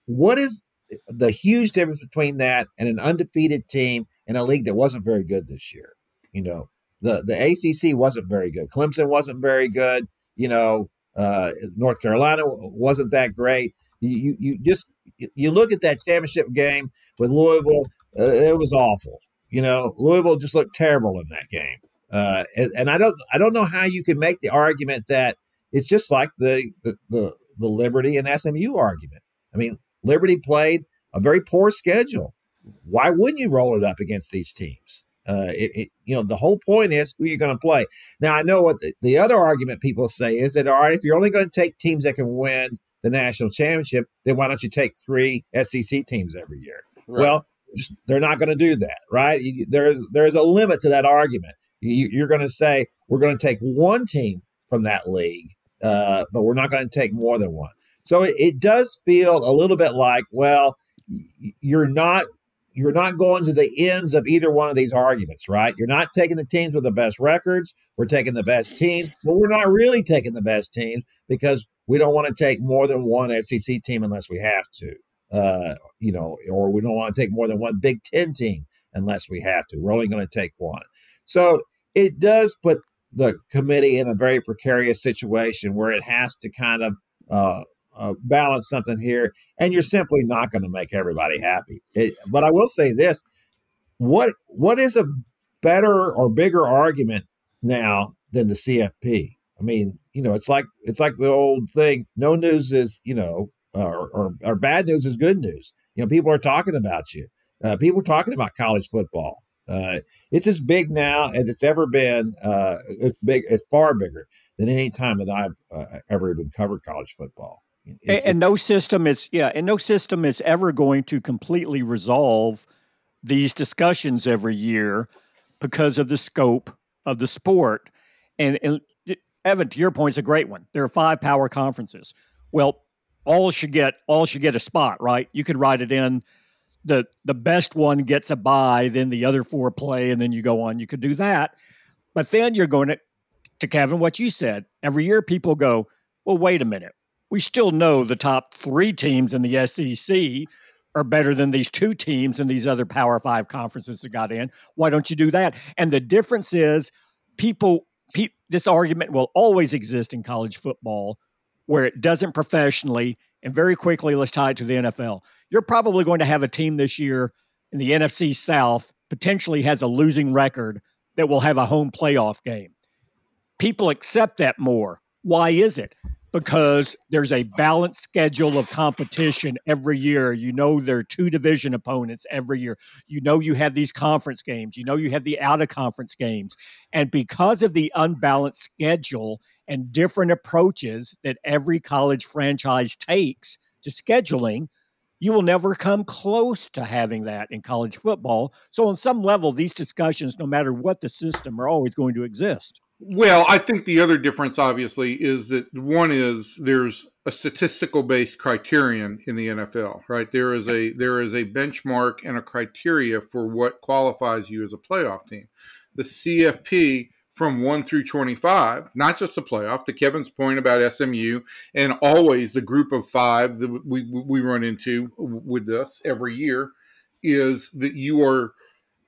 What is the huge difference between that and an undefeated team in a league that wasn't very good this year? You know, the, the ACC wasn't very good. Clemson wasn't very good. You know, uh, North Carolina wasn't that great. You, you just you look at that championship game with Louisville. Uh, it was awful. You know, Louisville just looked terrible in that game. Uh, and, and, I don't I don't know how you can make the argument that it's just like the the the, the Liberty and SMU argument. I mean, Liberty played a very poor schedule. Why wouldn't you roll it up against these teams? Uh, it, it, you know, the whole point is who you're going to play. Now, I know what the, the other argument people say is that, all right, if you're only going to take teams that can win the national championship, then why don't you take three SEC teams every year? Right. Well, they're not going to do that, right? There's there's a limit to that argument. You, are going to say we're going to take one team from that league, uh, but we're not going to take more than one. So it, it does feel a little bit like, well, you're not you're not going to the ends of either one of these arguments, right? You're not taking the teams with the best records. We're taking the best teams, but we're not really taking the best teams because we don't want to take more than one SEC team unless we have to. Uh, you know, or we don't want to take more than one Big Ten team unless we have to. We're only going to take one. So it does put the committee in a very precarious situation where it has to kind of uh, uh, balance something here, and you're simply not going to make everybody happy. It, but I will say this: what what is a better or bigger argument now than the CFP? I mean, you know, it's like it's like the old thing: no news is you know, or, or, or bad news is good news. You know, people are talking about you. Uh, people are talking about college football. Uh, it's as big now as it's ever been. Uh, it's big. It's far bigger than any time that I've uh, ever even covered college football. And, and, no system is yeah, and no system is ever going to completely resolve these discussions every year because of the scope of the sport. And, and Evan, to your point, is a great one. There are five power conferences. Well, all should get all should get a spot, right? You could write it in. The the best one gets a bye, then the other four play, and then you go on. You could do that. But then you're going to to Kevin, what you said. Every year people go, well, wait a minute we still know the top three teams in the SEC are better than these two teams in these other Power Five conferences that got in. Why don't you do that? And the difference is, people, pe- this argument will always exist in college football where it doesn't professionally. And very quickly, let's tie it to the NFL. You're probably going to have a team this year in the NFC South potentially has a losing record that will have a home playoff game. People accept that more. Why is it? Because there's a balanced schedule of competition every year. You know, there are two division opponents every year. You know, you have these conference games. You know, you have the out of conference games. And because of the unbalanced schedule and different approaches that every college franchise takes to scheduling, you will never come close to having that in college football. So, on some level, these discussions, no matter what the system, are always going to exist. Well, I think the other difference, obviously, is that one is there's a statistical based criterion in the NFL, right? There is a there is a benchmark and a criteria for what qualifies you as a playoff team. The CFP from one through twenty five, not just the playoff. To Kevin's point about SMU, and always the group of five that we we run into with this every year, is that you are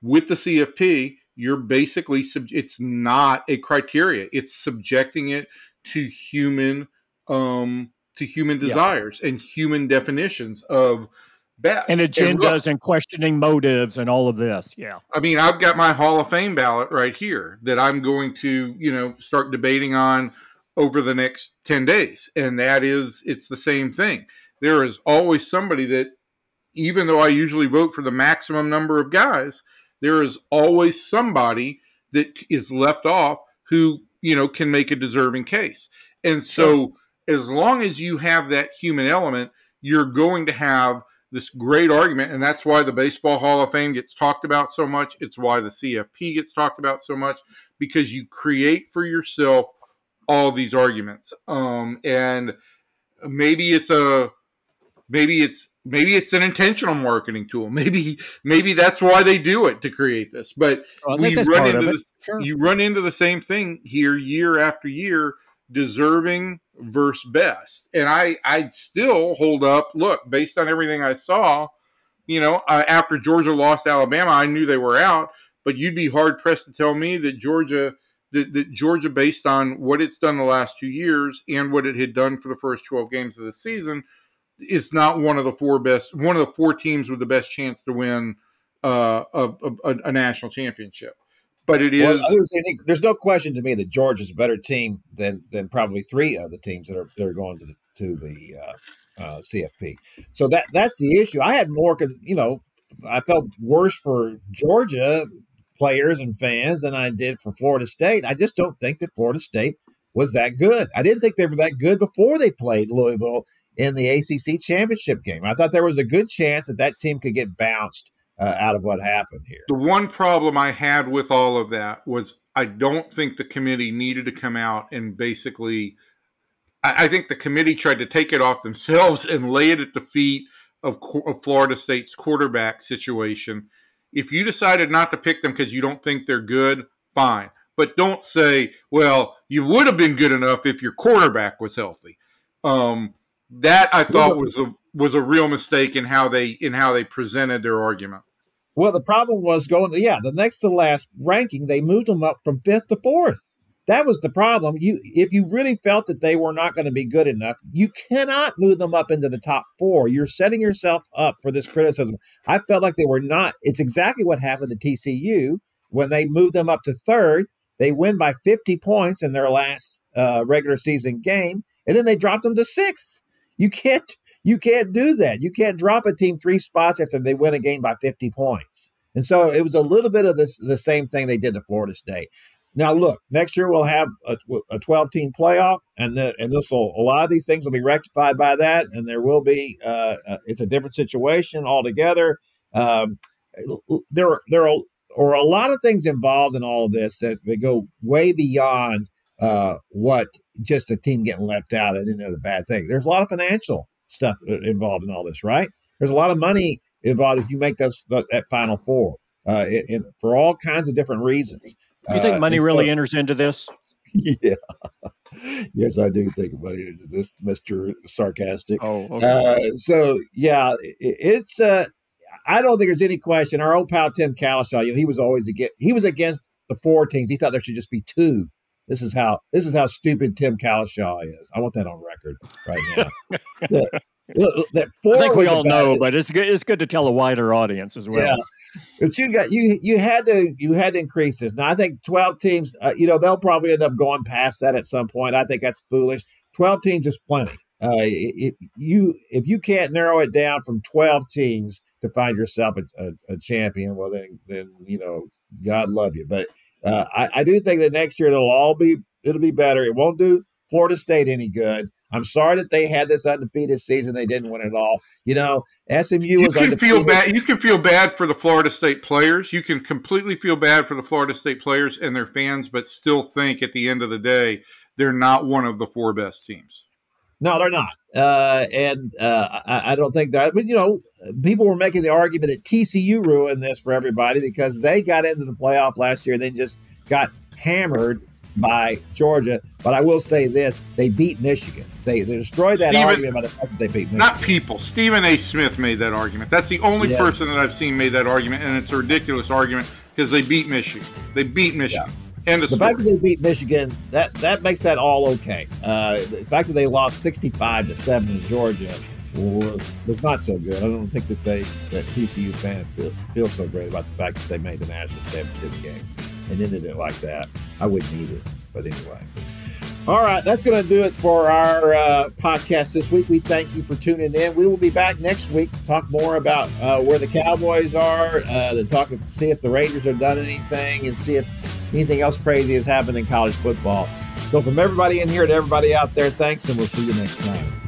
with the CFP you're basically it's not a criteria it's subjecting it to human um to human desires yeah. and human definitions of best and agendas and, and, questioning motives and all of this yeah i mean i've got my hall of fame ballot right here that i'm going to you know start debating on over the next 10 days. And that is, it's the same thing. There is always somebody that, even though I usually vote for the maximum number of guys, there is always somebody that is left off who, you know, can make a deserving case. And so, sure. as long as you have that human element, you're going to have this great argument. And that's why the Baseball Hall of Fame gets talked about so much. It's why the CFP gets talked about so much because you create for yourself all these arguments. Um, and maybe it's a maybe it's maybe it's an intentional marketing tool. Maybe maybe that's why they do it to create this. But well, we run into this, sure. you run into the same thing here year after year, deserving versus best. And I I'd still hold up. Look, based on everything I saw, you know, uh, after Georgia lost Alabama, I knew they were out. But you'd be hard pressed to tell me that Georgia that, that Georgia, based on what it's done the last two years and what it had done for the first 12 games of the season, is not one of the four best, one of the four teams with the best chance to win uh, a, a, a, national championship. But it is. Well, there's, there's, no question to me that Georgia's a better team than than probably three other teams that are that are going to the, to the uh, uh, CFP. So that that's the issue. I had more, you know, I felt worse for Georgia players and fans than I did for Florida State. I just don't think that Florida State was that good. I didn't think they were that good before they played Louisville in the ACC championship game. I thought there was a good chance that that team could get bounced uh, out of what happened here. The one problem I had with all of that was I don't think the committee needed to come out and basically. I, I think the committee tried to take it off themselves and lay it at the feet of, of Florida State's quarterback situation if you decided not to pick them because you don't think they're good, fine. But don't say, well, you would have been good enough if your quarterback was healthy. Um, that I thought was a was a real mistake in how they in how they presented their argument. Well, the problem was going, yeah, the next to last ranking, they moved them up from fifth to fourth. That was the problem. You, if you really felt that they were not going to be good enough, you cannot move them up into the top four. You're setting yourself up for this criticism. I felt like they were not. It's exactly what happened to TCU when they moved them up to third. They win by 50 points in their last uh, regular season game, and then they dropped them to sixth. You can't. You can't do that. You can't drop a team three spots after they win a game by 50 points. And so it was a little bit of this, the same thing they did to Florida State. Now, look, next year we'll have a, a 12 team playoff, and the, and this will a lot of these things will be rectified by that, and there will be uh, uh, it's a different situation altogether. Um, there there are, are a lot of things involved in all of this that go way beyond uh, what just a team getting left out and into a bad thing. There's a lot of financial stuff involved in all this, right? There's a lot of money involved if you make those that final four uh, for all kinds of different reasons. You think uh, money uh, really so, enters into this? Yeah. yes, I do think money into this, Mister Sarcastic. Oh, okay. uh, so yeah, it, it's. Uh, I don't think there's any question. Our old pal Tim Cowlishaw, you know, he was always against. He was against the four teams. He thought there should just be two. This is how this is how stupid Tim Cowlishaw is. I want that on record right now. the, that I think we all know, it. but it's good. It's good to tell a wider audience as well. Yeah. But you got you you had to you had to increase this. Now I think twelve teams. Uh, you know they'll probably end up going past that at some point. I think that's foolish. Twelve teams is plenty. Uh, if you if you can't narrow it down from twelve teams to find yourself a, a, a champion, well then then you know God love you. But uh, I, I do think that next year it'll all be it'll be better. It won't do Florida State any good. I'm sorry that they had this undefeated season. They didn't win it all. You know, SMU you was can undefeated. feel bad. You can feel bad for the Florida State players. You can completely feel bad for the Florida State players and their fans, but still think at the end of the day they're not one of the four best teams. No, they're not. Uh, and uh, I, I, don't think that. But you know, people were making the argument that TCU ruined this for everybody because they got into the playoff last year and then just got hammered by Georgia. But I will say this: they beat Michigan. They, they destroyed that Stephen, argument by the fact that they beat Michigan. Not people. Stephen A. Smith made that argument. That's the only yeah. person that I've seen made that argument, and it's a ridiculous argument because they beat Michigan. They beat Michigan. Yeah. And the, the fact that they beat Michigan that that makes that all okay. Uh, the fact that they lost sixty-five to seven to Georgia was was not so good. I don't think that they that TCU fan feel, feel so great about the fact that they made the national championship game and ended it like that. I wouldn't either. But anyway. All right, that's going to do it for our uh, podcast this week. We thank you for tuning in. We will be back next week to talk more about uh, where the Cowboys are, uh, to talk, see if the Rangers have done anything, and see if anything else crazy has happened in college football. So, from everybody in here to everybody out there, thanks, and we'll see you next time.